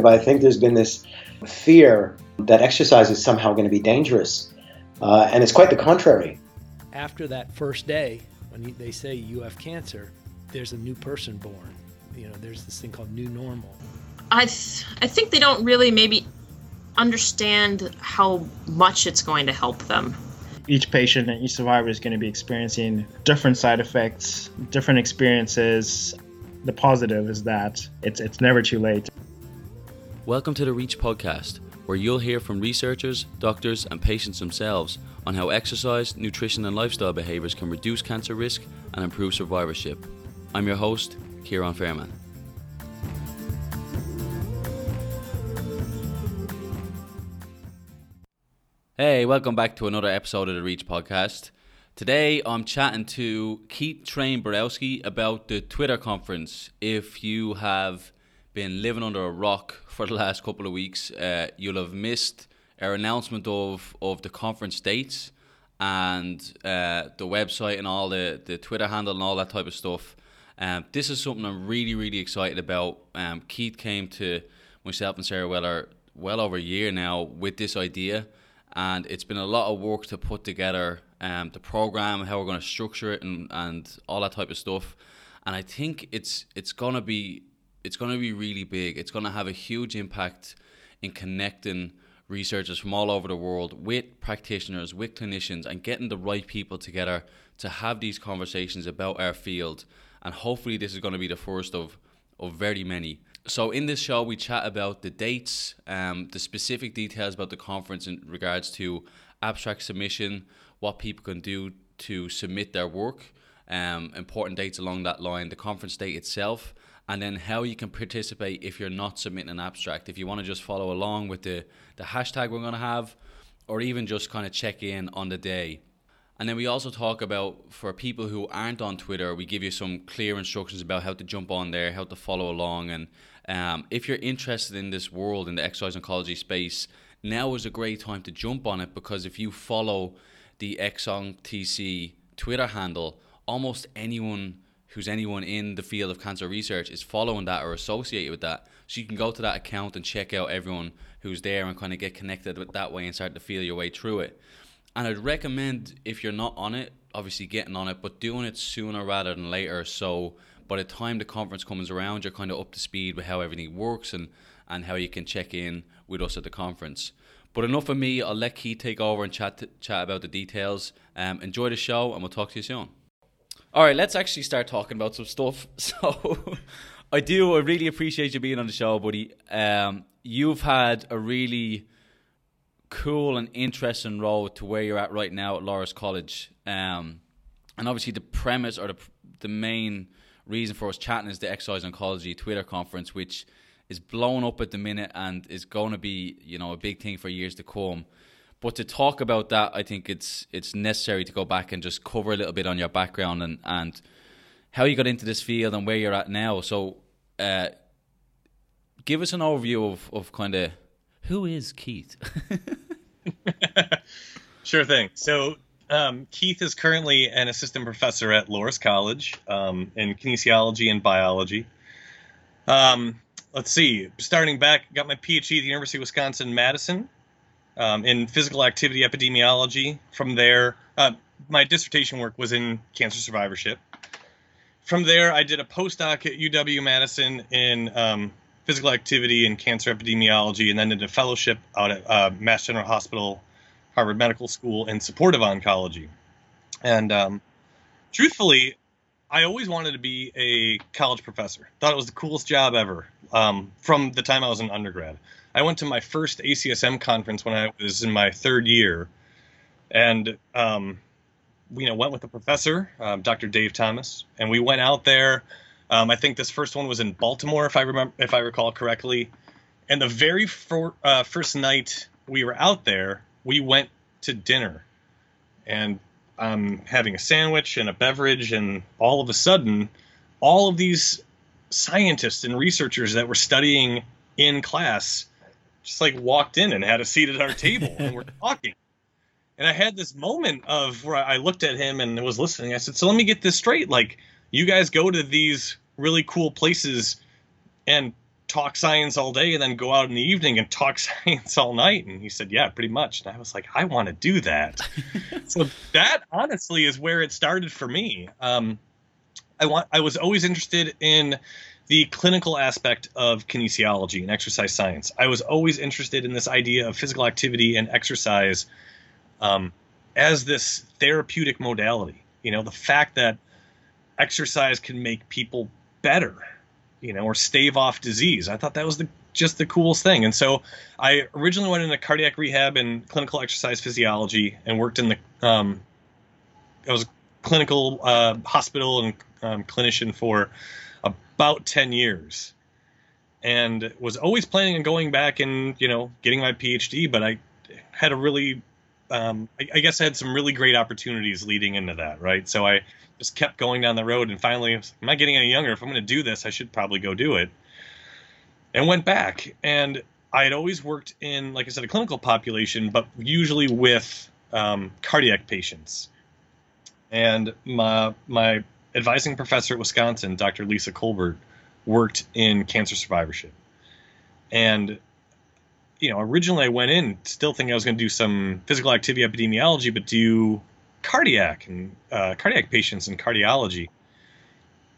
But I think there's been this fear that exercise is somehow going to be dangerous. Uh, and it's quite the contrary. After that first day, when they say you have cancer, there's a new person born. You know, there's this thing called new normal. I, th- I think they don't really maybe understand how much it's going to help them. Each patient and each survivor is going to be experiencing different side effects, different experiences. The positive is that it's, it's never too late. Welcome to the Reach podcast, where you'll hear from researchers, doctors, and patients themselves on how exercise, nutrition, and lifestyle behaviors can reduce cancer risk and improve survivorship. I'm your host, Ciaran Fairman. Hey, welcome back to another episode of the Reach podcast. Today I'm chatting to Keith Thraen-Borowski about the Twitter conference. If you have been living under a rock for the last couple of weeks, uh, you'll have missed our announcement of, of the conference dates and uh, the website and all the, the Twitter handle and all that type of stuff. Um, this is something I'm really, really excited about. Um, Keith came to myself and Sarah Weller well over a year now with this idea and it's been a lot of work to put together um, the program, how we're going to structure it, and, and all that type of stuff. And I think it's it's gonna be it's gonna be really big. It's gonna have a huge impact in connecting researchers from all over the world with practitioners, with clinicians, and getting the right people together to have these conversations about our field. And hopefully, this is going to be the first of of very many. So in this show, we chat about the dates, um, the specific details about the conference in regards to abstract submission, what people can do to submit their work, um, important dates along that line, the conference date itself, and then how you can participate if you're not submitting an abstract. If you want to just follow along with the, the hashtag we're going to have, or even just kind of check in on the day. And then we also talk about for people who aren't on Twitter, we give you some clear instructions about how to jump on there, how to follow along. And um, if you're interested in this world, in the exercise oncology space, now is a great time to jump on it because if you follow the Exong TC Twitter handle, almost anyone who's anyone in the field of cancer research is following that or associated with that. So you can go to that account and check out everyone who's there and kind of get connected with that way and start to feel your way through it. And I'd recommend if you're not on it, obviously getting on it, but doing it sooner rather than later. So by the time the conference comes around, you're kind of up to speed with how everything works and, and how you can check in with us at the conference. But enough of me. I'll let Keith take over and chat chat about the details. Um, enjoy the show, and we'll talk to you soon. All right, let's actually start talking about some stuff. So, I do. I really appreciate you being on the show, buddy. Um, you've had a really cool and interesting road to where you're at right now at Loras College. Um, and obviously, the premise or the the main reason for us chatting is the Exercise Oncology Twitter conference, which is blown up at the minute and is going to be you know a big thing for years to come. But to talk about that, I think it's it's necessary to go back and just cover a little bit on your background and and how you got into this field and where you're at now. So, uh, give us an overview of of kind of who is Keith? sure thing. So um, Keith is currently an assistant professor at Loras College um, in kinesiology and biology. Um, let's see. Starting back, got my PhD at the University of Wisconsin Madison um, in physical activity epidemiology. From there, uh, my dissertation work was in cancer survivorship. From there, I did a postdoc at UW Madison in um, physical activity and cancer epidemiology, and then did a fellowship out at uh, Mass General Hospital, Harvard Medical School in supportive oncology. And um, truthfully, I always wanted to be a college professor. Thought it was the coolest job ever um, from the time I was an undergrad. I went to my first ACSM conference when I was in my third year, and um, you know went with a professor, um, Dr. Dave Thomas, and we went out there um, I think this first one was in Baltimore, if I remember, if I recall correctly. And the very for, uh, first night we were out there, we went to dinner, and I'm having a sandwich and a beverage, and all of a sudden, all of these scientists and researchers that were studying in class just like walked in and had a seat at our table and we're talking. And I had this moment of where I looked at him and was listening. I said, "So let me get this straight. Like, you guys go to these really cool places and talk science all day and then go out in the evening and talk science all night? And he said, Yeah, pretty much. And I was like, I want to do that. so that honestly is where it started for me. Um, I want I was always interested in the clinical aspect of kinesiology and exercise science. I was always interested in this idea of physical activity and exercise um, as this therapeutic modality. You know, the fact that exercise can make people better, you know, or stave off disease. I thought that was the just the coolest thing. And so I originally went into cardiac rehab and clinical exercise physiology and worked in the um, I was a clinical uh, hospital and um, clinician for about 10 years and was always planning on going back and you know getting my phd but i had a really um, I, I, guess i had some really great opportunities leading into that right? So i just kept going down the road and finally am i getting any younger? If i'm going to do this i should probably go do it and went back. And i had always worked in like i said a clinical population but usually with um, cardiac patients. And my my advising professor at Wisconsin, Dr. Lisa Colbert, worked in cancer survivorship. And, you know, originally I went in still thinking I was going to do some physical activity epidemiology, but do cardiac and uh, cardiac patients and cardiology.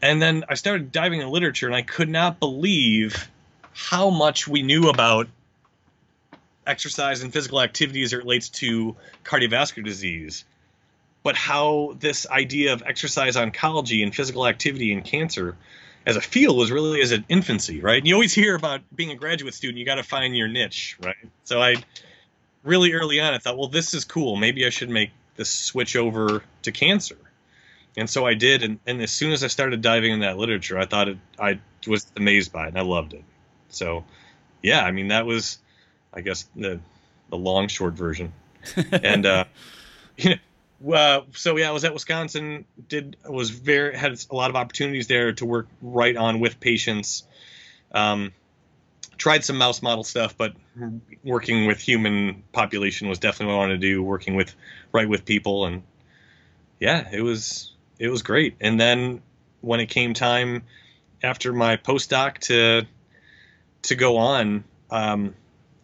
And then I started diving in literature, and I could not believe how much we knew about exercise and physical activity as it relates to cardiovascular disease but how this idea of exercise oncology and physical activity in cancer as a field was really as an infancy, right? And you always hear about being a graduate student, you got to find your niche, right? So I really early on, I thought, well, this is cool. Maybe I should make this switch over to cancer. And so I did. And, and as soon as I started diving in that literature, I thought it, I was amazed by it and I loved it. So, yeah, I mean, that was, I guess, the, the long, short version. and, uh, you know, uh, so yeah, I was at Wisconsin. Did was very had a lot of opportunities there to work right on with patients. Um, tried some mouse model stuff, but working with human population was definitely what I wanted to do. Working with right with people, and yeah, it was it was great. And then when it came time after my postdoc to to go on, um,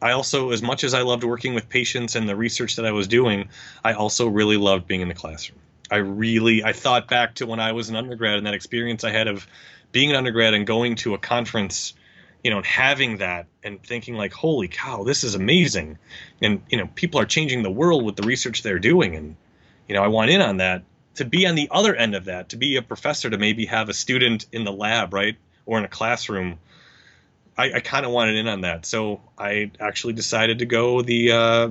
I also, as much as I loved working with patients and the research that I was doing, I also really loved being in the classroom. I really, I thought back to when I was an undergrad and that experience I had of being an undergrad and going to a conference, you know, and having that and thinking like, holy cow, this is amazing. And, you know, people are changing the world with the research they're doing. And, you know, I want in on that. To be on the other end of that, to be a professor, to maybe have a student in the lab, right? Or in a classroom I, I kind of wanted in on that, so I actually decided to go the uh,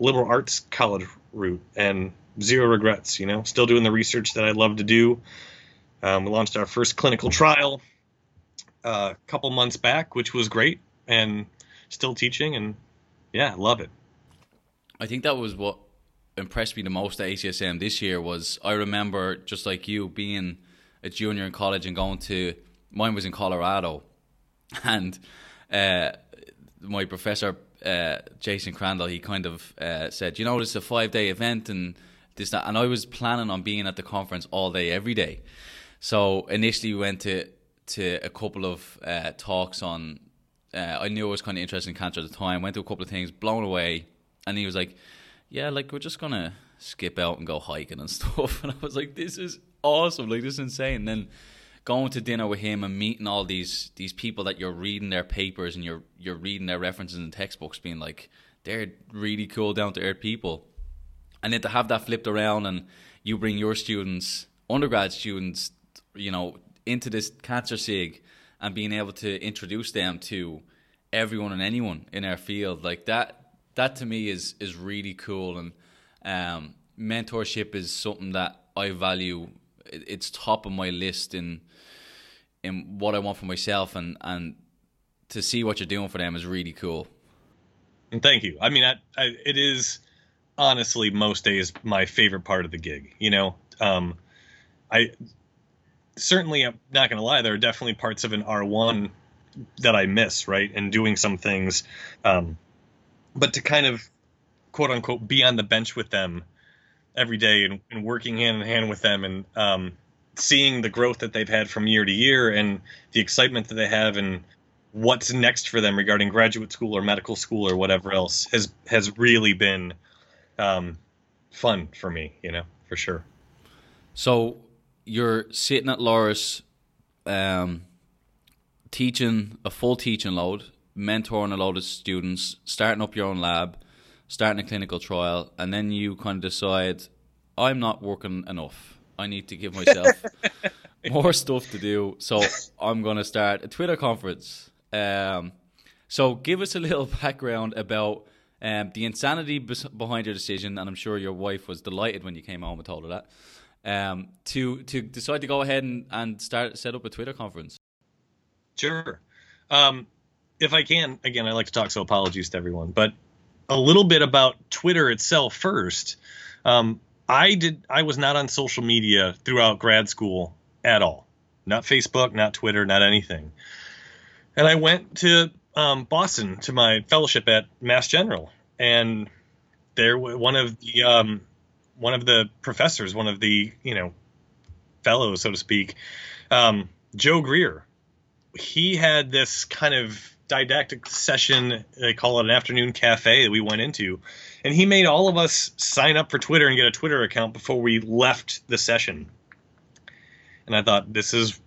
liberal arts college route and zero regrets. You know, still doing the research that I love to do. Um, we launched our first clinical trial uh, a couple months back, which was great, and still teaching, and yeah, love it. I think that was what impressed me the most at ACSM this year was I remember just like you being a junior in college and going to mine was in Colorado and uh, my professor uh, Jason Crandall, he kind of uh, said, you know, it's a five day event and this that, and I was planning on being at the conference all day, every day. So initially, we went to to a couple of uh, talks on. Uh, I knew I was kind of interested in cancer at the time. Went to a couple of things, blown away, and he was like, "Yeah, like we're just gonna skip out and go hiking and stuff." And I was like, "This is awesome! Like this is insane." And then going to dinner with him and meeting all these these people that you're reading their papers and you're you're reading their references in textbooks, being like they're really cool, down to earth people, and then to have that flipped around and you bring your students, undergrad students, you know, into this cancer sig and being able to introduce them to everyone and anyone in our field like that that to me is is really cool. And um, mentorship is something that I value it's top of my list in in what I want for myself, and and to see what you're doing for them is really cool. And thank you. I mean, I, I, it is honestly most days my favorite part of the gig. You know, um, I certainly I'm not going to lie. There are definitely parts of an R1 that I miss, right? And doing some things, um, but to kind of quote unquote be on the bench with them every day and, and working hand in hand with them and um, seeing the growth that they've had from year to year and the excitement that they have and what's next for them regarding graduate school or medical school or whatever else has has really been um, fun for me, you know, for sure. So you're sitting at Loras, um, teaching a full teaching load, mentoring a load of students, starting up your own lab, starting a clinical trial, and then you kind of decide, I'm not working enough. I need to give myself more stuff to do. So I'm going to start a Twitter conference. Um, so give us a little background about um, the insanity bes- behind your decision, and I'm sure your wife was delighted when you came home and told her that. Um, to to decide to go ahead and, and start set up a Twitter conference. Sure. Um, if I can, again, I like to talk, so apologies to everyone. But a little bit about Twitter itself first. Um, I did. I was not on social media throughout grad school at all. Not Facebook, not Twitter, not anything. And I went to um, Boston to my fellowship at Mass General, and there one of the um, one of the professors, one of the you know fellows, so to speak, um, Joe Greer. He had this kind of didactic session. They call it an afternoon cafe that we went into, and he made all of us sign up for Twitter and get a Twitter account before we left the session. And I thought this is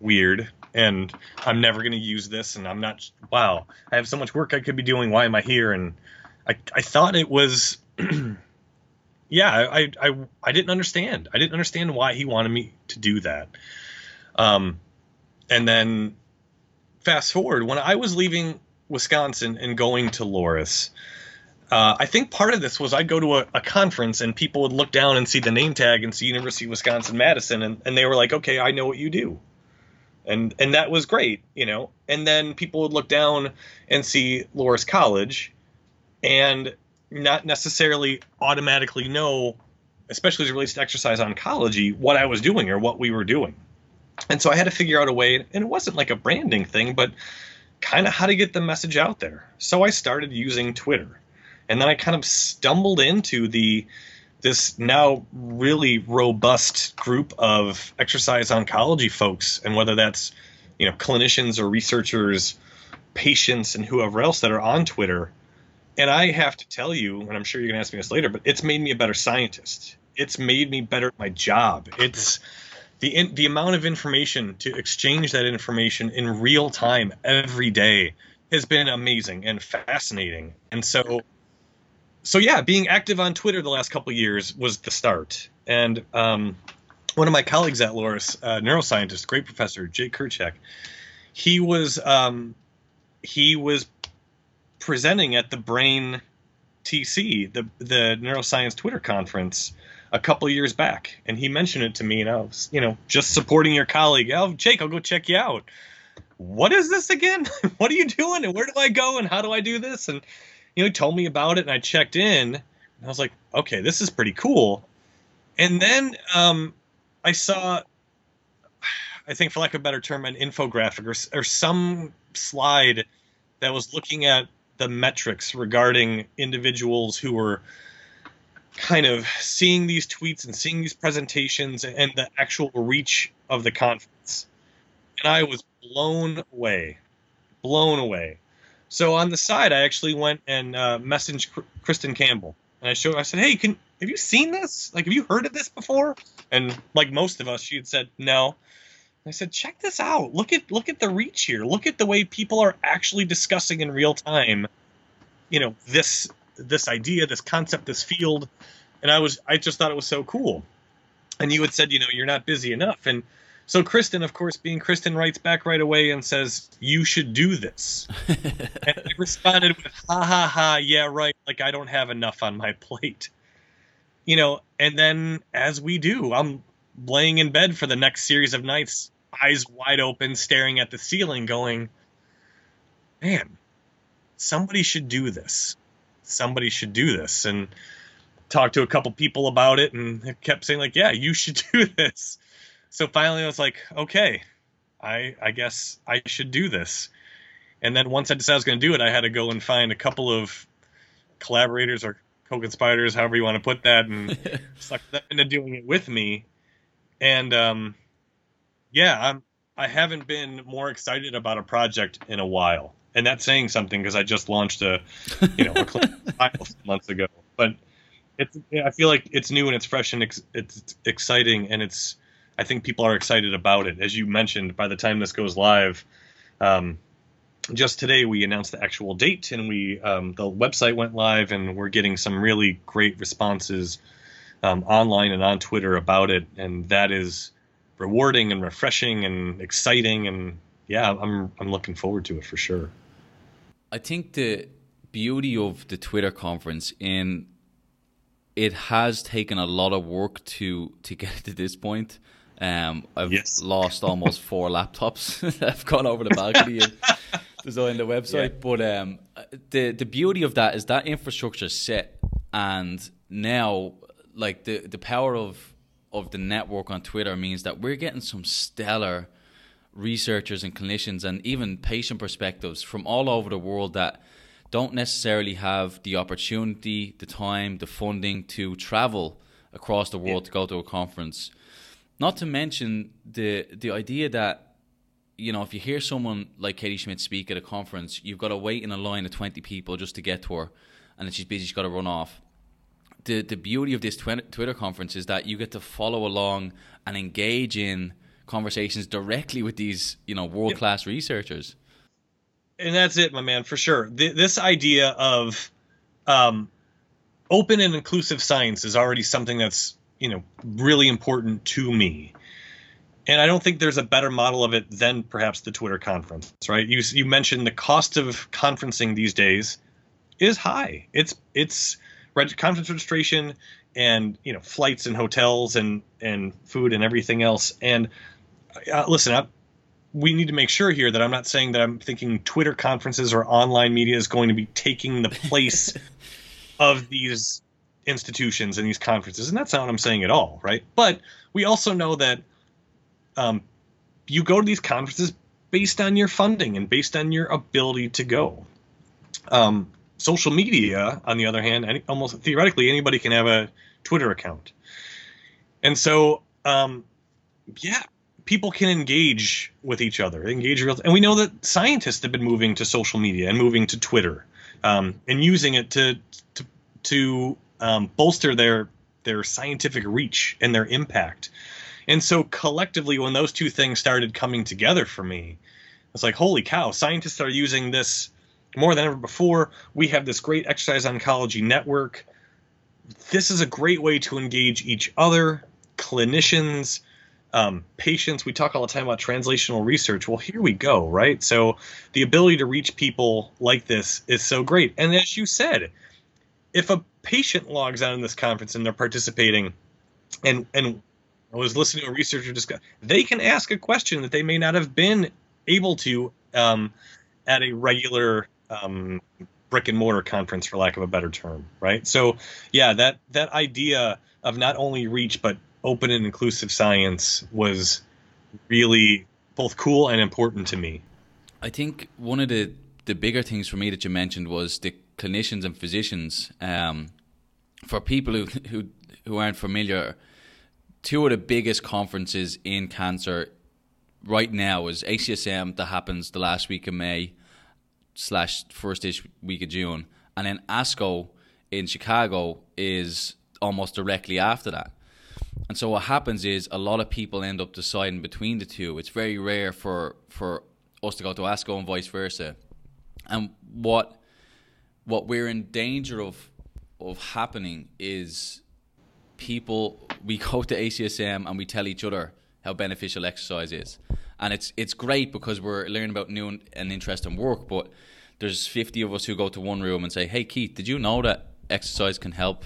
weird and I'm never going to use this and I'm not wow I have so much work I could be doing why am I here and I I thought it was yeah I, I I didn't understand I didn't understand why he wanted me to do that um and then fast forward when I was leaving Wisconsin and going to Loras uh, I think part of this was I'd go to a, a, conference and people would look down and see the name tag and see University of Wisconsin Madison and, and they were like, okay, I know what you do and and that was great, you know. And then people would look down and see Loras College, and not necessarily automatically know, especially as it relates to exercise oncology, what I was doing or what we were doing. And so I had to figure out a way, and it wasn't like a branding thing, but kind of how to get the message out there. So I started using Twitter, and then I kind of stumbled into the this now really robust group of exercise oncology folks, and whether that's you know clinicians or researchers, patients, and whoever else that are on Twitter. And I have to tell you, and I'm sure you're going to ask me this later, but it's made me a better scientist. It's made me better at my job. It's mm-hmm. The in, the amount of information to exchange that information in real time every day has been amazing and fascinating. And so so yeah, being active on Twitter the last couple years was the start. And um, one of my colleagues at Loras, uh, neuroscientist, great professor, Jake Kurczek, he was um, he was presenting at the Brain TC, the the neuroscience Twitter conference, a couple years back, and he mentioned it to me, and I was, you know, just supporting your colleague. Oh, Jake, I'll go check you out. What is this again? what are you doing? And where do I go? And how do I do this? And you know, he told me about it and I checked in and I was like, okay, this is pretty cool. And then um, I saw, I think for lack of a better term, an infographic or, or some slide that was looking at the metrics regarding individuals who were kind of seeing these tweets and seeing these presentations and the actual reach of the conference. And I was blown away. Blown away. So on the side, I actually went and uh, messaged Kristin Campbell, and I showed. I said, "Hey, can have you seen this? Like, have you heard of this before?" And like most of us, she had said no. I said, "Check this out. Look at look at the reach here. Look at the way people are actually discussing in real time. You know this this idea, this concept, this field." And I was I just thought it was so cool. And you had said, you know, you're not busy enough, and so Kristin, of course, being Kristin, writes back right away and says, "You should do this." and I responded with, "Ha ha ha! Yeah, right. Like I don't have enough on my plate." You know, and then as we do, I'm laying in bed for the next series of nights, eyes wide open, staring at the ceiling, going, "Man, somebody should do this. Somebody should do this." And talked to a couple people about it, and kept saying like, "Yeah, you should do this." so finally I was like, okay, I I guess I should do this. And then once I decided I was going to do it, I had to go and find a couple of collaborators or co-conspirators, however you want to put that, and suck them into doing it with me. And um, yeah, I'm I haven't been more excited about a project in a while, and that's saying something because I just launched a, you know, a months ago. But it's I feel like it's new and it's fresh and ex- it's exciting and it's I think people are excited about it. As you mentioned, by the time this goes live, um, just today we announced the actual date and we um, the website went live and we're getting some really great responses um, online and on Twitter about it, and that is rewarding and refreshing and exciting and yeah, I'm I'm looking forward to it for sure. I think the beauty of the Twitter conference in it has taken a lot of work to to get to this point. Um, I've yes. lost almost four laptops that have gone over the balcony and designed the website. Yeah. But um, the the beauty of that is that infrastructure is set, and now like the the power of of the network on Twitter means that we're getting some stellar researchers and clinicians and even patient perspectives from all over the world that don't necessarily have the opportunity, the time, the funding to travel across the world yeah. to go to a conference. Not to mention the the idea that you know if you hear someone like Katie Schmitz speak at a conference, you've got to wait in a line of twenty people just to get to her, and then she's busy, she's got to run off. The the beauty of this Twitter conference is that you get to follow along and engage in conversations directly with these you know world class researchers and that's it, my man, for sure. Th- this idea of um, open and inclusive science is already something that's you know really important to me. And I don't think there's a better model of it than perhaps the Twitter conference, right? You you mentioned the cost of conferencing these days is high. It's it's conference registration and you know flights and hotels and and food and everything else. And uh, listen, I, we need to make sure here that I'm not saying that I'm thinking Twitter conferences or online media is going to be taking the place of these institutions and these conferences, and that's not what I'm saying at all, right? But we also know that um, you go to these conferences based on your funding and based on your ability to go. Um, social media, on the other hand, any, almost theoretically, anybody can have a Twitter account, and so um, yeah, people can engage with each other, engage real, and we know that scientists have been moving to social media and moving to Twitter um, and using it to to, to um, bolster their their scientific reach and their impact. And so collectively, when those two things started coming together for me, it's like, holy cow! Scientists are using this more than ever before. We have this great exercise oncology network. This is a great way to engage each other, clinicians, um, patients. We talk all the time about translational research. Well, here we go, right? So the ability to reach people like this is so great. And as you said, if a patient logs on in this conference and they're participating, and and I was listening to a researcher discuss, they can ask a question that they may not have been able to um, at a regular um, brick and mortar conference, for lack of a better term, right? So yeah, that that idea of not only reach but open and inclusive science was really both cool and important to me. I think one of the the bigger things for me that you mentioned was the clinicians and physicians. Um, for people who, who who aren't familiar, two of the biggest conferences in cancer right now is ACSM that happens the last week of May slash first ish week of June, and then ASCO in Chicago is almost directly after that. And so what happens is a lot of people end up deciding between the two. It's very rare for for us to go to ASCO and vice versa. And what what we're in danger of of happening is people we go to ACSM and we tell each other how beneficial exercise is. And it's it's great because we're learning about new and interesting work, but there's 50 of us who go to one room and say, "Hey Keith, did you know that exercise can help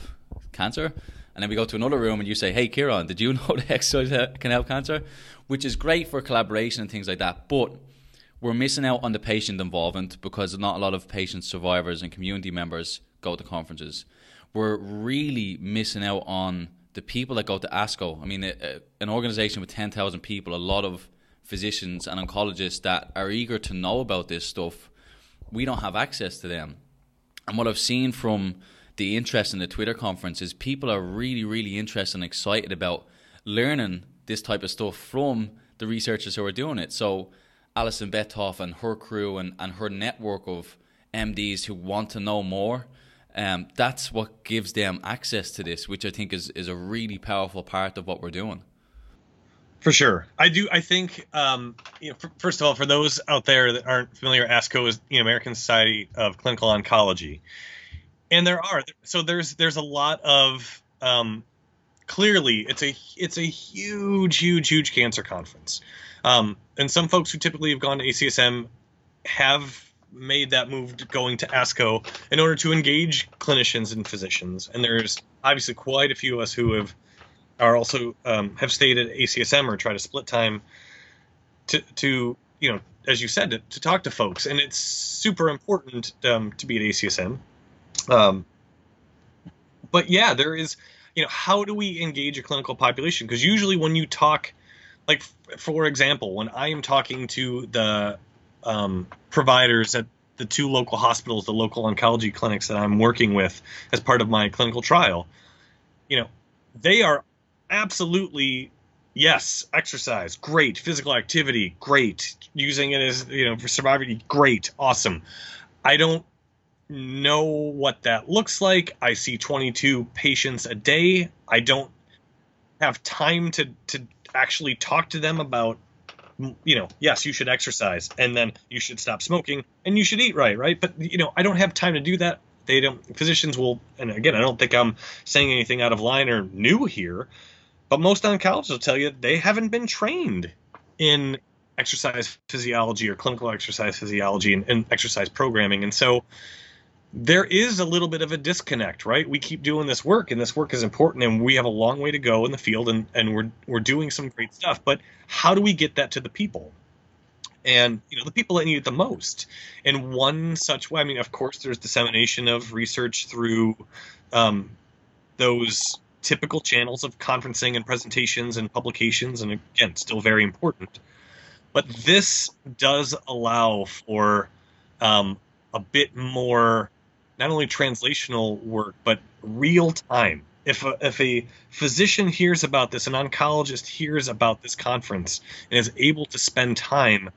cancer?" And then we go to another room and you say, hey, Ciaran, did you know that exercise can help cancer? Which is great for collaboration and things like that. But we're missing out on the patient involvement because not a lot of patient survivors and community members go to conferences. We're really missing out on the people that go to ASCO. I mean, a, a, an organization with 10,000 people, a lot of physicians and oncologists that are eager to know about this stuff, we don't have access to them. And what I've seen from the interest in the Twitter conference is people are really, really interested and excited about learning this type of stuff from the researchers who are doing it. So Alison Bethoff and her crew and, and her network of MDs who want to know more. Um, that's what gives them access to this, which I think is, is a really powerful part of what we're doing. For sure, I do. I think, um, you know, f- first of all, for those out there that aren't familiar, ASCO is the American Society of Clinical Oncology, and there are so there's there's a lot of um, clearly it's a it's a huge huge huge cancer conference, um, and some folks who typically have gone to ACSM have made that move to going to ASCO in order to engage clinicians and physicians, and there's obviously quite a few of us who have are also um, have stayed at ACSM or try to split time to to you know as you said to, to talk to folks, and it's super important um, to be at ACSM. Um, but yeah, there is you know how do we engage a clinical population? Because usually when you talk, like for example, when I am talking to the um, providers at the two local hospitals, the local oncology clinics that I'm working with as part of my clinical trial, you know, they are absolutely yes exercise great physical activity great using it as you know for surviving great awesome i don't know what that looks like. I see 22 patients a day. I don't have time to to actually talk to them about you know yes you should exercise and then you should stop smoking and you should eat right right? But you know i don't have time to do that. They don't physicians will and again i don't think i'm saying anything out of line or new here but most oncologists will tell you they haven't been trained in exercise physiology or clinical exercise physiology and, and, exercise programming. And so there is a little bit of a disconnect, right? We keep doing this work and this work is important and we have a long way to go in the field and, and we're we're doing some great stuff. But how do we get that to the people? And you know, the people that need it the most. And one such way, I mean, of course there's dissemination of research through um, those typical channels of conferencing and presentations and publications, and again, still very important. But this does allow for um, a bit more, not only translational work, but real time. If a, if a physician hears about this, an oncologist hears about this conference, and is able to spend time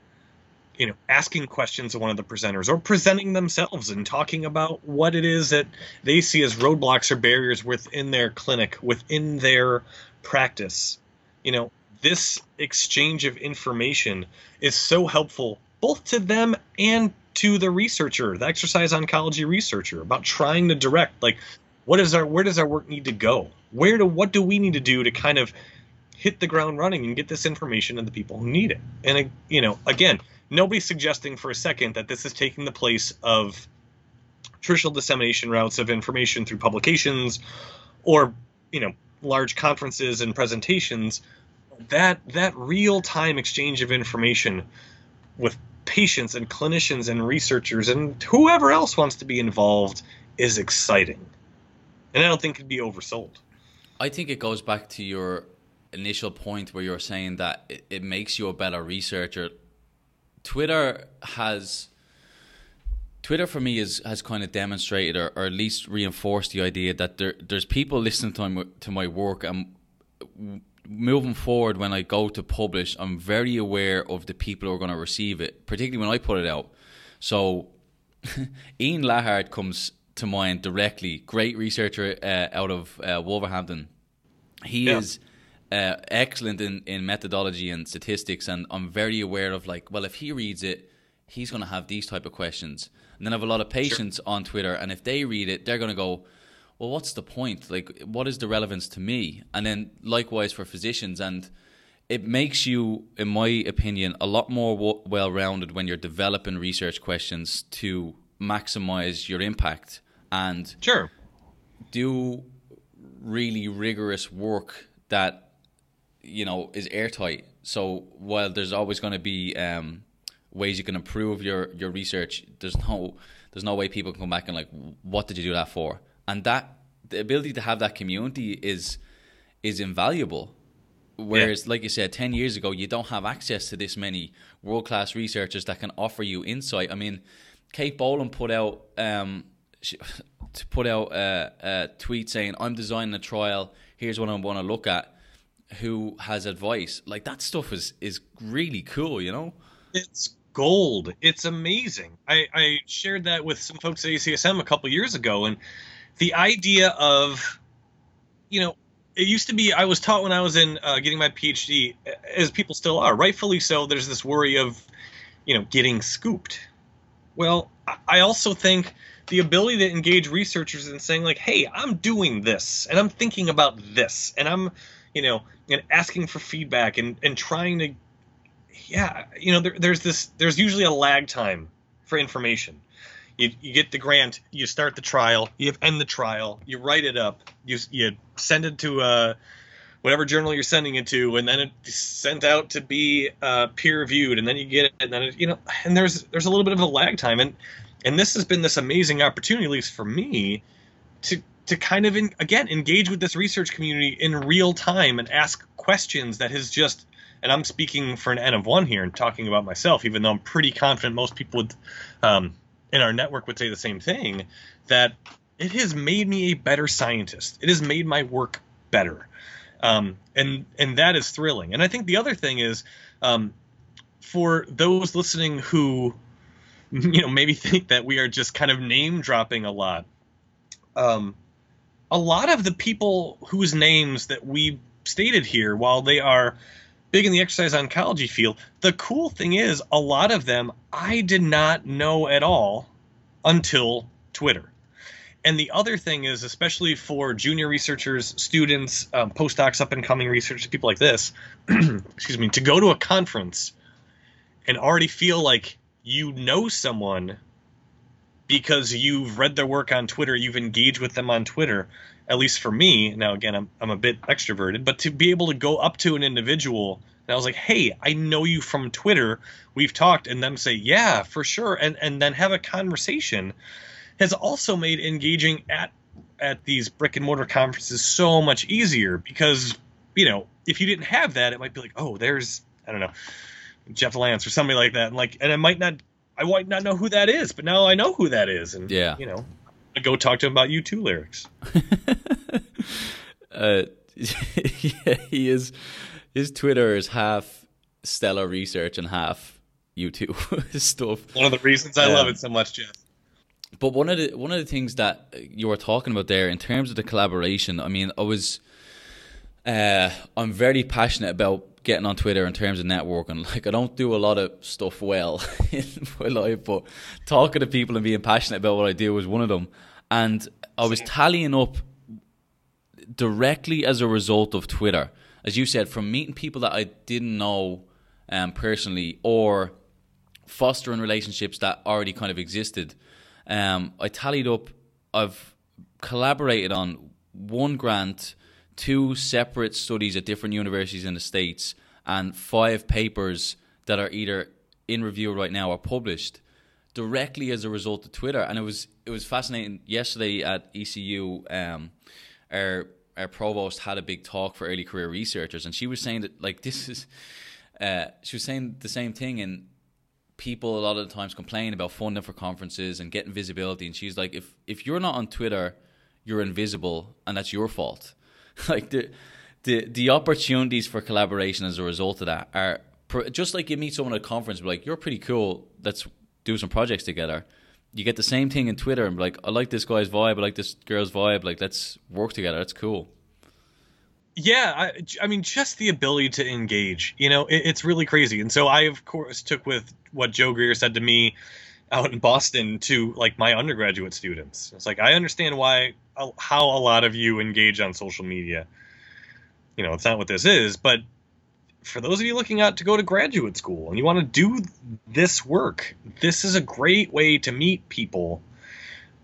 you know asking questions of one of the presenters or presenting themselves and talking about what it is that they see as roadblocks or barriers within their clinic within their practice you know this exchange of information is so helpful both to them and to the researcher the exercise oncology researcher about trying to direct like what is our where does our work need to go? Where do what do we need to do to kind of hit the ground running and get this information to the people who need it? And you know again nobody's suggesting for a second that this is taking the place of traditional dissemination routes of information through publications or you know large conferences and presentations. That that real time exchange of information with patients and clinicians and researchers and whoever else wants to be involved is exciting. And i don't think it could be oversold. I think it goes back to your initial point where you're saying that it, it makes you a better researcher. Twitter has Twitter for me is has kind of demonstrated or, or at least reinforced the idea that there there's people listening to my, to my work and moving forward when I go to publish I'm very aware of the people who are going to receive it particularly when I put it out so Ian Lahart comes to mind directly great researcher uh, out of uh, Wolverhampton he yeah. is uh, excellent in, in methodology and statistics, and I'm very aware of like, well, if he reads it, he's going to have these type of questions. And then I have a lot of patients sure. on Twitter, and if they read it, they're going to go, well, what's the point? Like, what is the relevance to me? And then likewise for physicians, and it makes you, in my opinion, a lot more w- well rounded when you're developing research questions to maximize your impact and sure do really rigorous work that you know is airtight. So while there's always going to be um, ways you can improve your your research, there's no there's no way people can come back and like, what did you do that for? And that the ability to have that community is is invaluable. Whereas, yeah. like you said, ten years ago, you don't have access to this many world class researchers that can offer you insight. I mean, Kate Bolam put out um, she, to put out a, a tweet saying, "I'm designing a trial. Here's what I want to look at." who has advice. Like that stuff is is really cool, you know. It's gold. It's amazing. I, I shared that with some folks at ACSM a couple years ago, and the idea of, you know, it used to be I was taught when I was in uh, getting my PhD, as people still are, rightfully so. There's this worry of, you know, getting scooped. Well, I also think the ability to engage researchers in saying like, "Hey, I'm doing this, and I'm thinking about this, and I'm, you know, and asking for feedback and and trying to, yeah, you know, there, there's this, there's usually a lag time for information. You, you get the grant, you start the trial, you end the trial, you write it up, you you send it to uh, whatever journal you're sending it to, and then it's sent out to be uh, peer reviewed, and then you get it, and then it, you know, and there's there's a little bit of a lag time, and and this has been this amazing opportunity, at least for me, to to kind of in, again engage with this research community in real time and ask questions that has just and I'm speaking for an N of one here and talking about myself, even though I'm pretty confident most people would um, in our network would say the same thing, that it has made me a better scientist. It has made my work better. Um, and and that is thrilling. And I think the other thing is, um, for those listening who, you know, maybe think that we are just kind of name dropping a lot. Um, a lot of the people whose names that we stated here, while they are big in the exercise oncology field. The cool thing is, a lot of them I did not know at all until Twitter. And the other thing is, especially for junior researchers, students, um, postdocs, up and coming researchers, people like this, excuse me, to go to a conference and already feel like you know someone because you've read their work on Twitter, you've engaged with them on Twitter, at least for me, now again, I'm, I'm a bit extroverted, but to be able to go up to an individual and I was like, hey, I know you from Twitter. We've talked, and them say, yeah, for sure, and and then have a conversation has also made engaging at at these brick and mortar conferences so much easier because you know if you didn't have that, it might be like, oh, there's I don't know Jeff Lance or somebody like that, and like, and I might not I might not know who that is, but now I know who that is, and yeah, you know, Go talk to him about U2 lyrics. uh, yeah, he is. His Twitter is half stellar research and half U2 stuff. One of the reasons I um, love it so much, Jeff. But one of the one of the things that you were talking about there in terms of the collaboration, I mean, I was, uh, I'm very passionate about getting on Twitter in terms of networking. Like I don't do a lot of stuff well in my life, but talking to people and being passionate about what I do was one of them. And I was tallying up directly as a result of Twitter, as you said, from meeting people that I didn't know um, personally or fostering relationships that already kind of existed. Um, I tallied up. I've collaborated on one grant two separate studies at different universities in the states and five papers that are either in review right now or published directly as a result of Twitter. And it was it was fascinating. Yesterday at ECU, um, our our provost had a big talk for early career researchers, and she was saying that like this is, uh, she was saying the same thing, and people a lot of the times complain about funding for conferences and getting visibility, and she's like, if if you're not on Twitter, you're invisible, and that's your fault. like the the the opportunities for collaboration as a result of that are just like you meet someone at a conference, be like you're pretty cool. Let's do some projects together. You get the same thing in Twitter and be like, I like this guy's vibe, I like this girl's vibe. Like, let's work together. That's cool. Yeah, I, I mean, just the ability to engage, you know, it, it's really crazy. And so I, of course, took with what Joe Greer said to me out in Boston to like my undergraduate students. It's like I understand why how a lot of you engage on social media. You know, it's not what this is, but for those of you looking out to go to graduate school and you want to do this work, this is a great way to meet people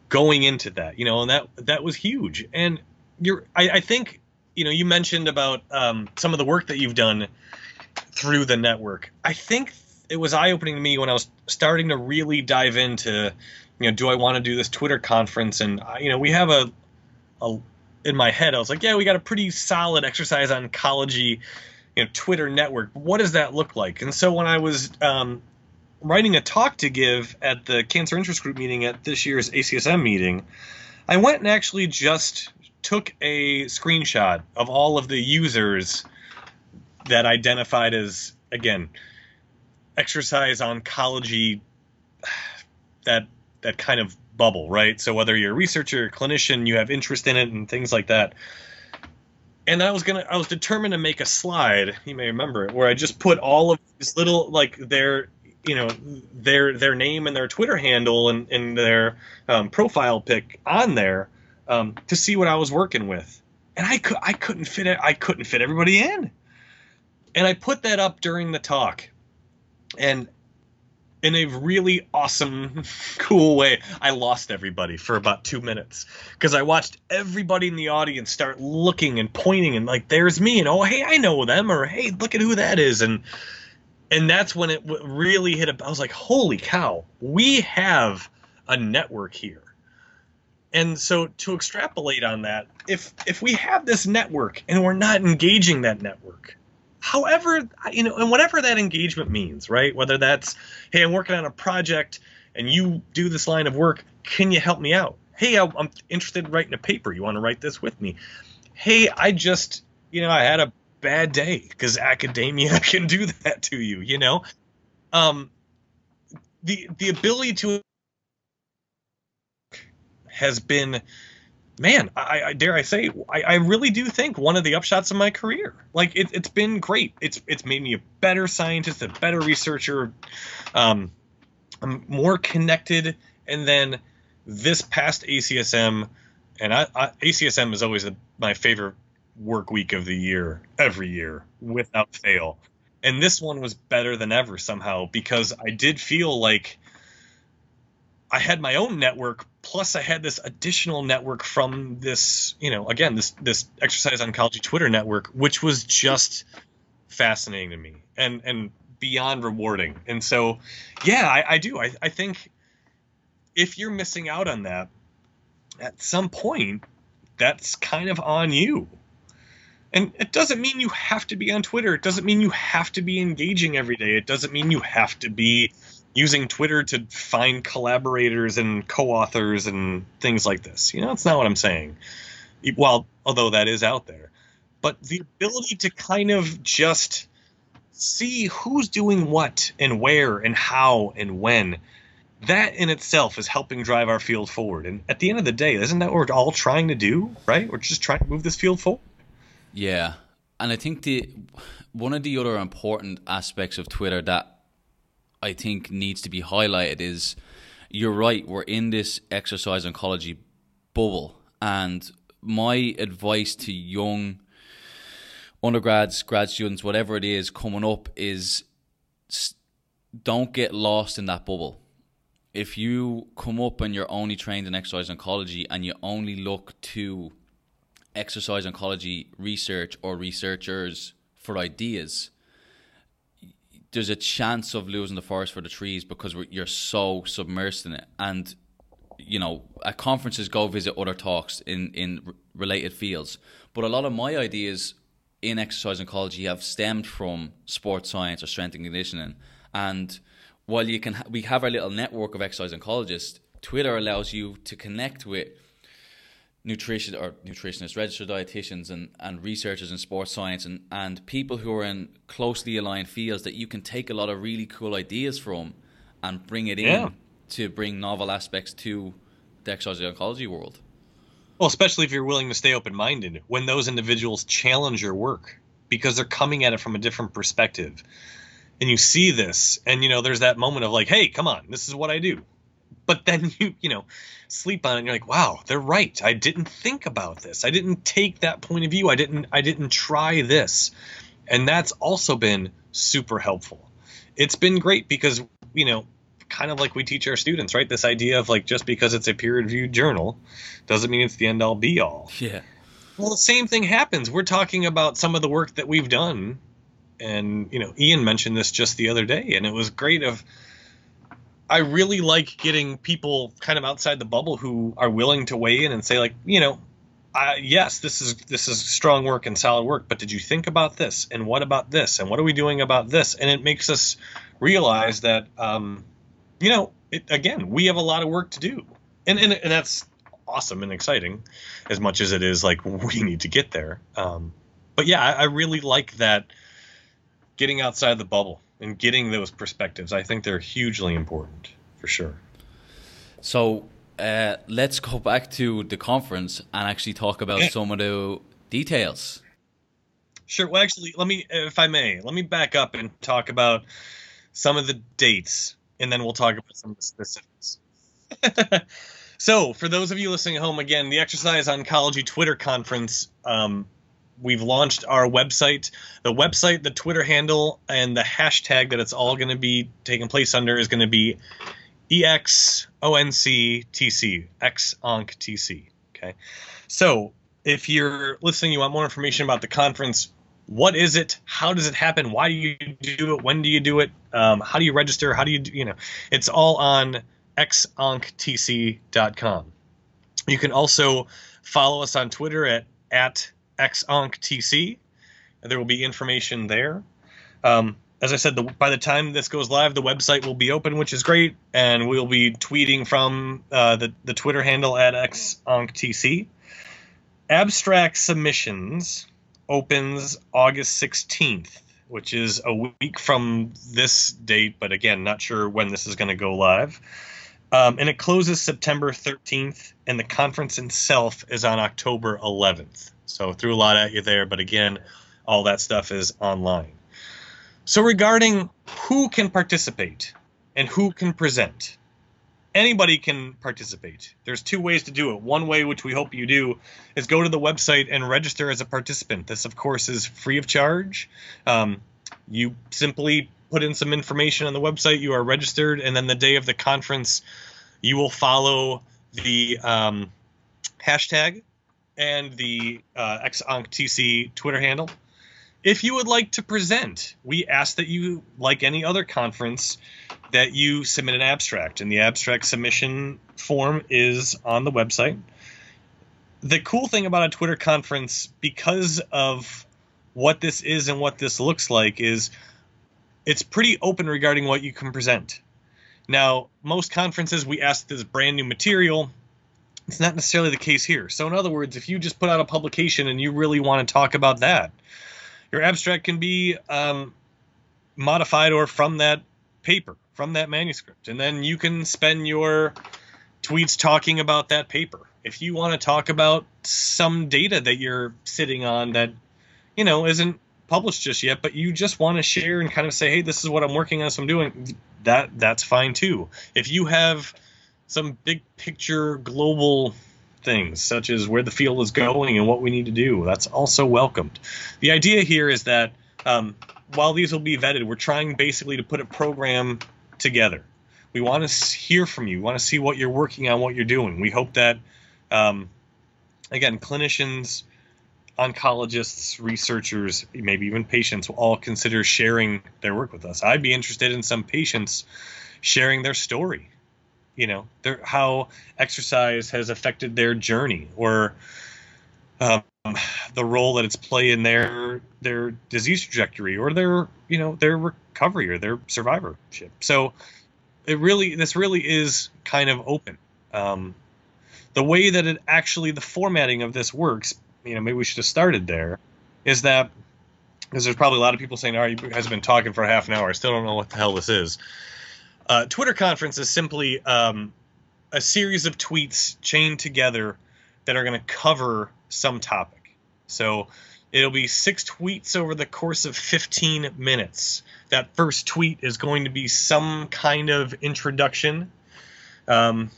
going into that. You know, and that that was huge. And you're, I, I think, you know, you mentioned about um, some of the work that you've done through the network. I think it was eye opening to me when I was starting to really dive into, you know, do I want to do this Twitter conference? And you know, we have a a, in my head, I was like, yeah, we got a pretty solid exercise oncology, you know, Twitter network. What does that look like? And so when I was um, writing a talk to give at the Cancer Interest Group meeting at this year's ACSM meeting, I went and actually just took a screenshot of all of the users that identified as again exercise oncology that that kind of bubble, right? So whether you're a researcher, a clinician, you have interest in it and things like that. And I was gonna, I was determined to make a slide. You may remember it, where I just put all of these little, like their, you know, their their name and their Twitter handle and, and their um, profile pic on there um, to see what I was working with. And I could, I couldn't fit it. I couldn't fit everybody in. And I put that up during the talk, and in a really awesome, cool way. I lost everybody for about two minutes because I watched everybody in the audience start looking and pointing and like, "There's me," and "Oh, hey, I know them," or "Hey, look at who that is," and and that's when it really hit. I was like, "Holy cow, we have a network here." And so to extrapolate on that, if if we have this network and we're not engaging that network, however you know and whatever that engagement means right? Whether that's hey i'm working on a project and you do this line of work can you help me out? Hey i'm interested in writing a paper. You want to write this with me? Hey i just you know i had a bad day because academia can do that to you you know? Um the the ability to has been man, I, I, dare I say, I, I, really do think one of the upshots of my career. Like it, has been great. It's it's made me a better scientist, a better researcher. Um, I'm more connected. And then this past ACSM, and I, ACSM is always a, my favorite work week of the year, every year, without fail. And this one was better than ever somehow because I did feel like I had my own network plus I had this additional network from this, you know, again, this this exercise oncology Twitter network, which was just fascinating to me and and beyond rewarding. And so, yeah, I, I do. I, I think if you're missing out on that, at some point, that's kind of on you. And it doesn't mean you have to be on Twitter. It doesn't mean you have to be engaging every day. It doesn't mean you have to be using Twitter to find collaborators and co-authors and things like this. You know, that's not what I'm saying. Well, although that is out there, but the ability to kind of just see who's doing what and where and how and when that in itself is helping drive our field forward. And at the end of the day, isn't that what we're all trying to do, right? We're just trying to move this field forward. Yeah. And I think the one of the other important aspects of Twitter that I think needs to be highlighted is you're right, we're in this exercise oncology bubble. And my advice to young undergrads, grad students, whatever it is coming up is don't get lost in that bubble. If you come up and you're only trained in exercise oncology and you only look to exercise oncology research or researchers for ideas, there's a chance of losing the forest for the trees because you're so submersed in it. And you know, at conferences, go visit other talks in in related fields. But a lot of my ideas in exercise oncology have stemmed from sports science or strength and conditioning. And while you can, ha- we have our little network of exercise oncologists. Twitter allows you to connect with nutrition or nutritionists, registered dietitians, and, and researchers in sports science, and, and people who are in closely aligned fields that you can take a lot of really cool ideas from and bring it yeah. in to bring novel aspects to the exercise oncology world. Well, especially if you're willing to stay open minded when those individuals challenge your work because they're coming at it from a different perspective. And you see this, and you know, there's that moment of like, hey, come on, this is what I do but then you you know sleep on it and you're like wow they're right. I didn't think about this. I didn't take that point of view. I didn't i didn't try this. And that's also been super helpful. It's been great because you know kind of like we teach our students right? This idea of like just because it's a peer reviewed journal doesn't mean it's the end all be all yeah. Well the same thing happens. We're talking about some of the work that we've done. And you know ian mentioned this just the other day and it was great of I really like getting people kind of outside the bubble who are willing to weigh in and say like, you know, yes, this is this is strong work and solid work, but did you think about this? And what about this? And what are we doing about this? And it makes us realize that, um, you know, it, again, we have a lot of work to do, and, and and that's awesome and exciting, as much as it is like we need to get there. Um, but yeah, I, I really like that getting outside the bubble and getting those perspectives. I think they're hugely important for sure. So uh, let's go back to the conference and actually talk about Yeah. some of the details. Sure. Well, actually, let me, if I may, let me back up and talk about some of the dates, and then we'll talk about some of the specifics. so, for those of you listening at home, again, the Exercise Oncology Twitter conference, um, we've launched our website. The website, the Twitter handle, and the hashtag that it's all going to be taking place under is going to be EXONCTC, XONCTC. Okay. So, if you're listening, you want more information about the conference, what is it? How does it happen? Why do you do it? When do you do it? Um, how do you register? How do you, do, you know, it's all on xonctc.com. You can also follow us on Twitter at, at xonctc. There will be information there. Um, as I said, the, by the time this goes live, the website will be open, which is great, and we'll be tweeting from uh, the, the Twitter handle at xonctc. Abstract submissions opens August 16th, which is a week from this date, but again, not sure when this is going to go live. Um, and it closes September 13th, and the conference itself is on October 11th. So threw a lot at you there, but again, all that stuff is online. So regarding who can participate and who can present, anybody can participate. There's two ways to do it. One way, which we hope you do, is go to the website and register as a participant. This, of course, is free of charge. Um, you simply put in some information on the website. You are registered, and then the day of the conference, you will follow the um, hashtag and the uh, XONCTC Twitter handle. If you would like to present, we ask that you, like any other conference, that you submit an abstract, and the abstract submission form is on the website. The cool thing about a Twitter conference, because of what this is and what this looks like, is it's pretty open regarding what you can present. Now, most conferences we ask this brand new material. It's not necessarily the case here. So, in other words, if you just put out a publication and you really want to talk about that, your abstract can be um, modified or from that paper, from that manuscript. And then you can spend your tweets talking about that paper. If you want to talk about some data that you're sitting on that, you know, isn't published just yet, but you just want to share and kind of say, hey, this is what I'm working on, so I'm doing that, that's fine too. If you have some big picture global things, such as where the field is going and what we need to do, that's also welcomed. The idea here is that um, while these will be vetted, we're trying basically to put a program together. We want to hear from you. We want to see what you're working on, what you're doing. We hope that, um, again, clinicians, oncologists, researchers, maybe even patients will all consider sharing their work with us. I'd be interested in some patients sharing their story, you know, their, how exercise has affected their journey or um, the role that it's played in their their disease trajectory or their you know their recovery or their survivorship. So it really this really is kind of open. Um, the way that it actually the formatting of this works, you know, maybe we should have started there, is that because there's probably a lot of people saying, "All right, you guys have been talking for half an hour. I still don't know what the hell this is." Uh, Twitter conference is simply um, a series of tweets chained together that are going to cover some topic. So it'll be six tweets over the course of 15 minutes. That first tweet is going to be some kind of introduction. Um,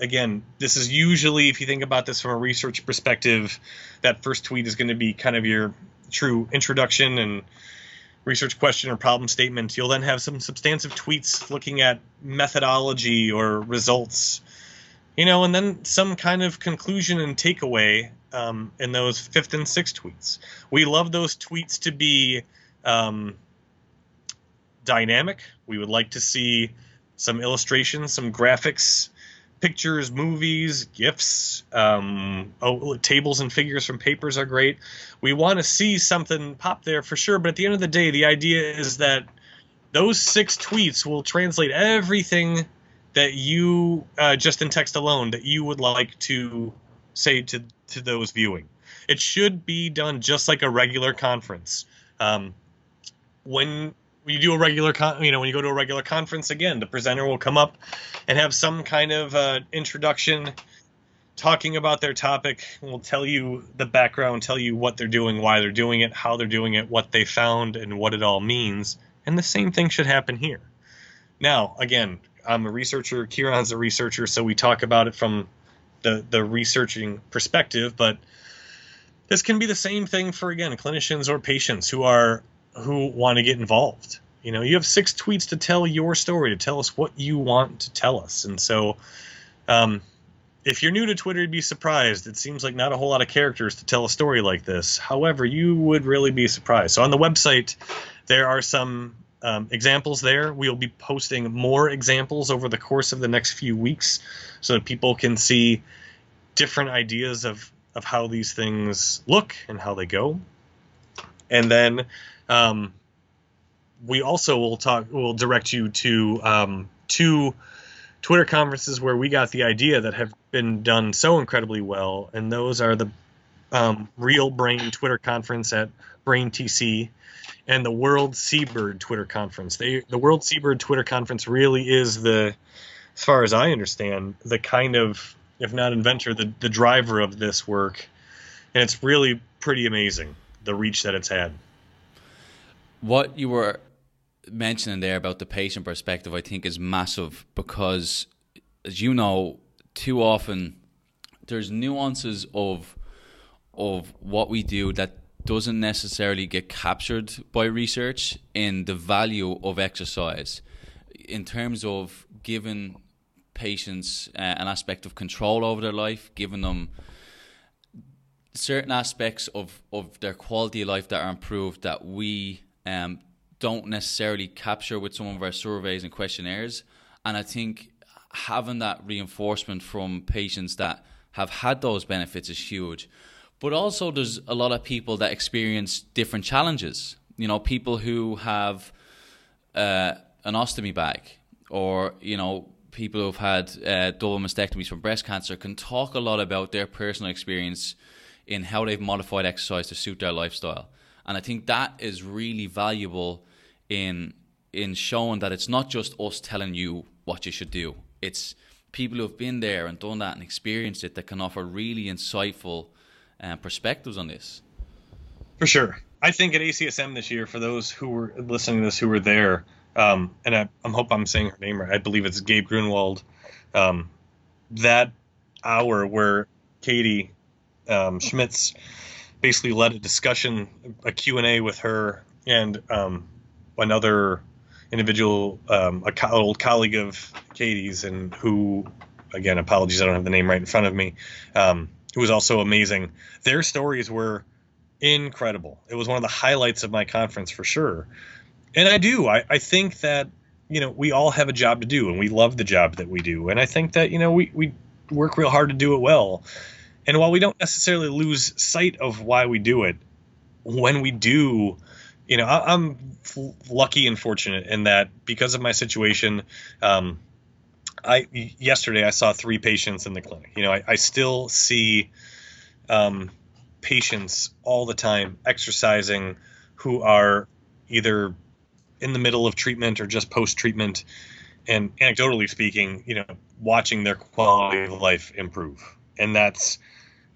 again, this is usually, if you think about this from a research perspective, that first tweet is going to be kind of your true introduction and research question or problem statement. You'll then have some substantive tweets looking at methodology or results, you know, and then some kind of conclusion and takeaway um, in those fifth and sixth tweets. We love those tweets to be um, dynamic. We would like to see some illustrations, some graphics, pictures, movies, gifts, um, oh, tables and figures from papers are great. We want to see something pop there for sure, but at the end of the day, the idea is that those six tweets will translate everything that you uh, just in text alone that you would like to say to to those viewing. It should be done just like a regular conference. Um, when you do a regular con- you know when you go to a regular conference again the presenter will come up and have some kind of uh, introduction talking about their topic will tell you the background tell you what they're doing why they're doing it how they're doing it what they found and what it all means. And the same thing should happen here. Now again i'm a researcher. Ciaran's a researcher so we talk about it from the the researching perspective but this can be the same thing for again clinicians or patients who are who want to get involved. You know, you have six tweets to tell your story, to tell us what you want to tell us. And so, um, if you're new to Twitter, you'd be surprised. It seems like not a whole lot of characters to tell a story like this. However, you would really be surprised. So on the website, there are some um, examples there. We'll be posting more examples over the course of the next few weeks so that people can see different ideas of, of how these things look and how they go. And then um, we also will talk. Will direct you to um, two Twitter conferences where we got the idea that have been done so incredibly well, and those are the um, Real Brain Twitter conference at Brain TC and the World Seabird Twitter conference. They, the World Seabird Twitter conference really is the, as far as I understand, the kind of, if not inventor, the, the driver of this work. And it's really pretty amazing, the reach that it's had. What you were mentioning there about the patient perspective, I think, is massive because, as you know, too often there's nuances of of what we do that doesn't necessarily get captured by research in the value of exercise. In terms of giving patients uh, an aspect of control over their life, giving them certain aspects of, of their quality of life that are improved that we um, don't necessarily capture with some of our surveys and questionnaires. And I think having that reinforcement from patients that have had those benefits is huge. But also, there's a lot of people that experience different challenges. You know, people who have uh, an ostomy bag, or you know, people who've had uh, double mastectomies from breast cancer can talk a lot about their personal experience in how they've modified exercise to suit their lifestyle. And I think that is really valuable in in showing that it's not just us telling you what you should do. It's people who have been there and done that and experienced it that can offer really insightful uh, perspectives on this. For sure. I think at ACSM this year, for those who were listening to this who were there, um, and I, I, hope I'm saying her name right, I believe it's Gabe Grunwald, um, that hour where Katie um, Schmitz basically led a discussion, a Q&A with her and um, another individual, um, a co- old colleague of Katie's, and who, again, apologies, I don't have the name right in front of me, um, who was also amazing. Their stories were incredible. It was one of the highlights of my conference for sure. And I do. I, I think that, you know, we all have a job to do and we love the job that we do. And I think that, you know, we, we work real hard to do it well. And while we don't necessarily lose sight of why we do it, when we do, you know, I, am lucky and fortunate in that because of my situation, um, I yesterday I saw three patients in the clinic. You know, I, I still see um, patients all the time exercising who are either in the middle of treatment or just post treatment, and anecdotally speaking, you know, watching their quality of life improve, and that's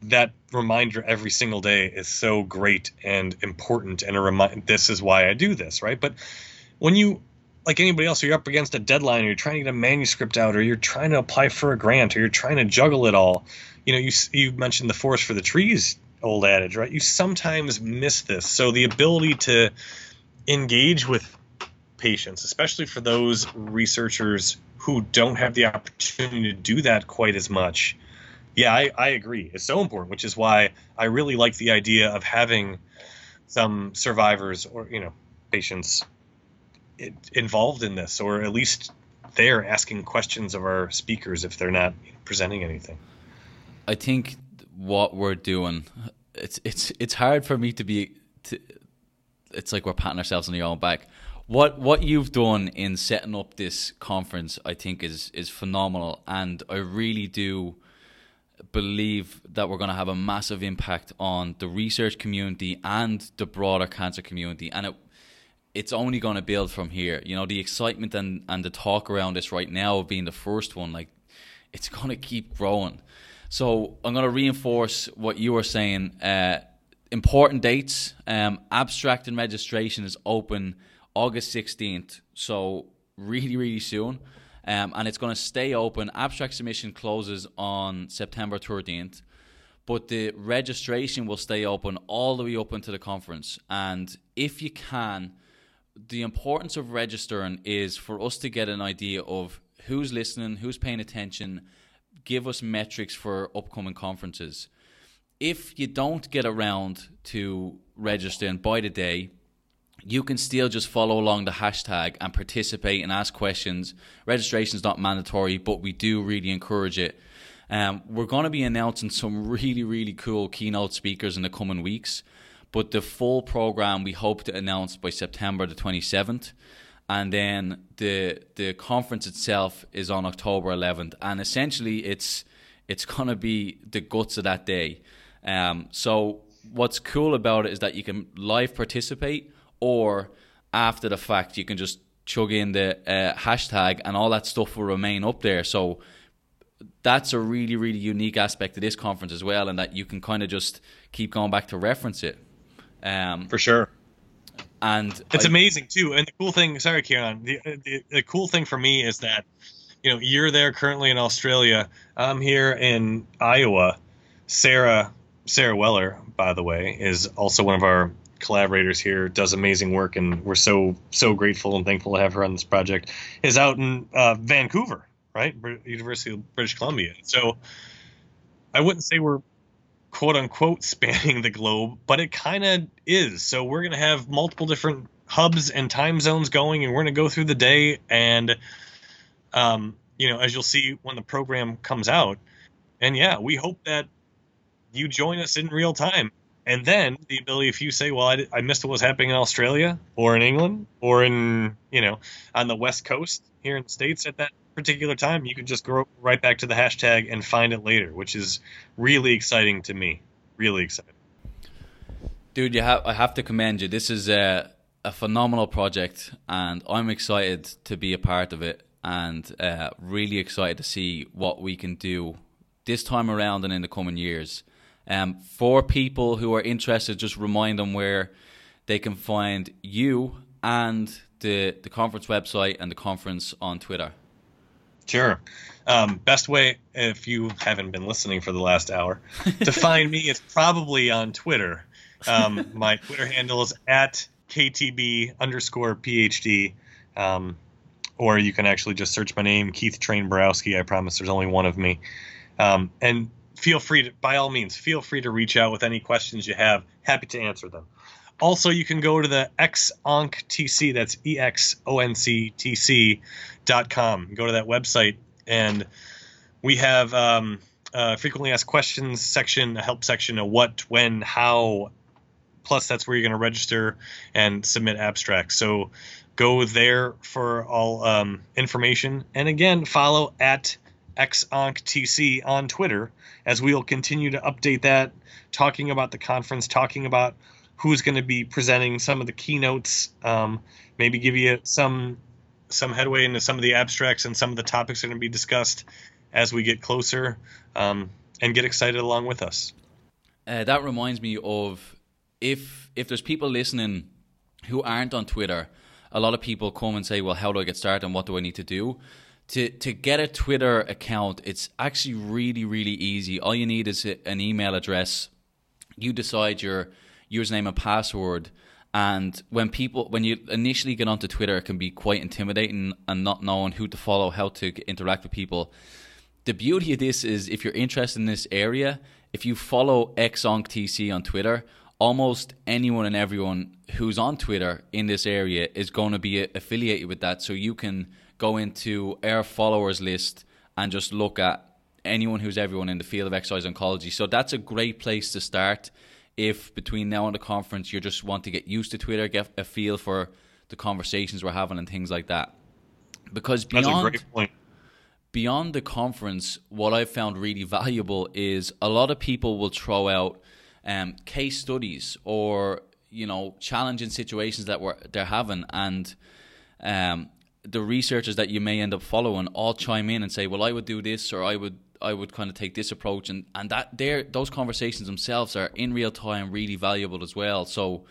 that reminder every single day is so great and important and a remind this is why I do this, right? But when you like anybody else, you're up against a deadline, or you're trying to get a manuscript out, or you're trying to apply for a grant, or you're trying to juggle it all. You know, you you mentioned the forest for the trees old adage, right? You sometimes miss this. So the ability to engage with patients, especially for those researchers who don't have the opportunity to do that quite as much, yeah, I, I agree. It's so important, which is why I really like the idea of having some survivors or you know patients involved in this, or at least they're asking questions of our speakers if they're not presenting anything. I think what we're doing, it's it's it's hard for me to be. To, it's like we're patting ourselves on the own back. What what you've done in setting up this conference, I think, is is phenomenal, and I really do believe that we're going to have a massive impact on the research community and the broader cancer community. And it, it's only going to build from here. You know, the excitement and, and the talk around this right now of being the first one, like, it's going to keep growing. So I'm going to reinforce what you were saying. Uh, important dates. Um, abstract and registration is open August 16th. So really, really soon. Um, and it's going to stay open. Abstract submission closes on September 13th but the registration will stay open all the way up into the conference. And if you can, the importance of registering is for us to get an idea of who's listening, who's paying attention, give us metrics for upcoming conferences. If you don't get around to registering by the day, you can still just follow along the hashtag and participate and ask questions. Registration is not mandatory, but we do really encourage it um, we're going to be announcing some really, really cool keynote speakers in the coming weeks, but the full program we hope to announce by September the 27th. And then the the conference itself is on October 11th, and essentially it's it's going to be the guts of that day. Um, so what's cool about it is that you can live participate, or after the fact you can just chug in the uh, hashtag, and all that stuff will remain up there. So that's a really really unique aspect of this conference as well, and that you can kind of just keep going back to reference it. Um, For sure. And it's I, amazing too. And the cool thing, sorry, Ciaran, the, the, the cool thing for me is that you know you're there currently in Australia. I'm here in Iowa. Sarah Sarah Weller, by the way, is also one of our collaborators here. Does amazing work, and we're so so grateful and thankful to have her on this project. Is out in uh, Vancouver right? University of British Columbia. So I wouldn't say we're quote unquote spanning the globe, but it kind of is. So we're going to have multiple different hubs and time zones going, and we're going to go through the day. And, um, you know, as you'll see when the program comes out, and yeah, we hope that you join us in real time. And then the ability, if you say, well, I, I missed what was happening in Australia or in England or in, you know, on the West Coast here in the States at that particular time, you can just go right back to the hashtag and find it later, which is really exciting to me. Really exciting. Dude, you have I have to commend you. This is a a phenomenal project, and I'm excited to be a part of it, and uh, really excited to see what we can do this time around and in the coming years. Um, for people who are interested, just remind them where they can find you and the the conference website and the conference on Twitter. Sure. Um, best way, if you haven't been listening for the last hour, to find me is probably on Twitter. Um, my Twitter handle is at KTB underscore PhD. Um, or you can actually just search my name, Keith Thraen-Borowski. I promise there's only one of me. Um, and feel free to, by all means, feel free to reach out with any questions you have. Happy to answer them. Also, you can go to the exonctc, that's E X O N C T C dot com. Go to that website, and we have um, uh, frequently asked questions section, a help section, a what, when, how. Plus, that's where you're going to register and submit abstracts. So go there for all um, information. And again, follow at XONCTC on Twitter as we'll continue to update that, talking about the conference, talking about who's going to be presenting some of the keynotes, um, maybe give you some some headway into some of the abstracts and some of the topics that are going to be discussed as we get closer um, and get excited along with us. Uh, that reminds me of if if there's people listening who aren't on Twitter, a lot of people come and say, "Well, how do I get started and what do I need to do?" To to get a Twitter account, it's actually really really easy. All you need is an email address. You decide your username and password. And when people, when you initially get onto Twitter, it can be quite intimidating and not knowing who to follow, how to interact with people. The beauty of this is if you're interested in this area, if you follow XONCTC on Twitter, almost anyone and everyone who's on Twitter in this area is going to be affiliated with that. So you can go into our followers list and just look at anyone who's everyone in the field of exercise oncology. So that's a great place to start if between now and the conference you just want to get used to Twitter, get a feel for the conversations we're having and things like that. Because beyond beyond the conference, what I've found really valuable is a lot of people will throw out um, case studies or you know challenging situations that we're they're having and um, the researchers that you may end up following all chime in and say well I would do this or I would I would kind of take this approach and and that there those conversations themselves are in real time really valuable as well. So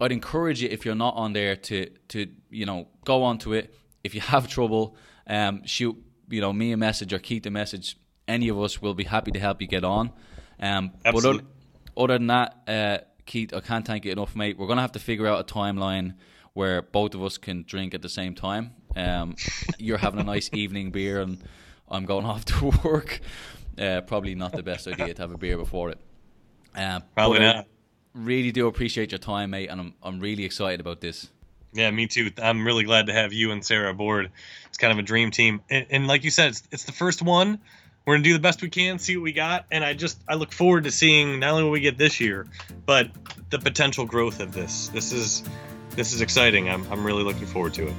I'd encourage you if you're not on there to to you know go onto it. If you have trouble um, shoot you know me a message or Keith a message any of us will be happy to help you get on. Um, but other, other than that uh, Keith I can't thank you enough mate. We're gonna have to figure out a timeline where both of us can drink at the same time um, you're having a nice evening beer and I'm going off to work. Uh, probably not the best idea to have a beer before it. Uh, probably not. Really do appreciate your time, mate, and I'm I'm really excited about this. Yeah, me too. I'm really glad to have you and Sarah aboard. It's kind of a dream team, and, and like you said, it's, it's the first one. We're gonna do the best we can, see what we got, and I just I look forward to seeing not only what we get this year, but the potential growth of this. This is this is exciting. I'm I'm really looking forward to it.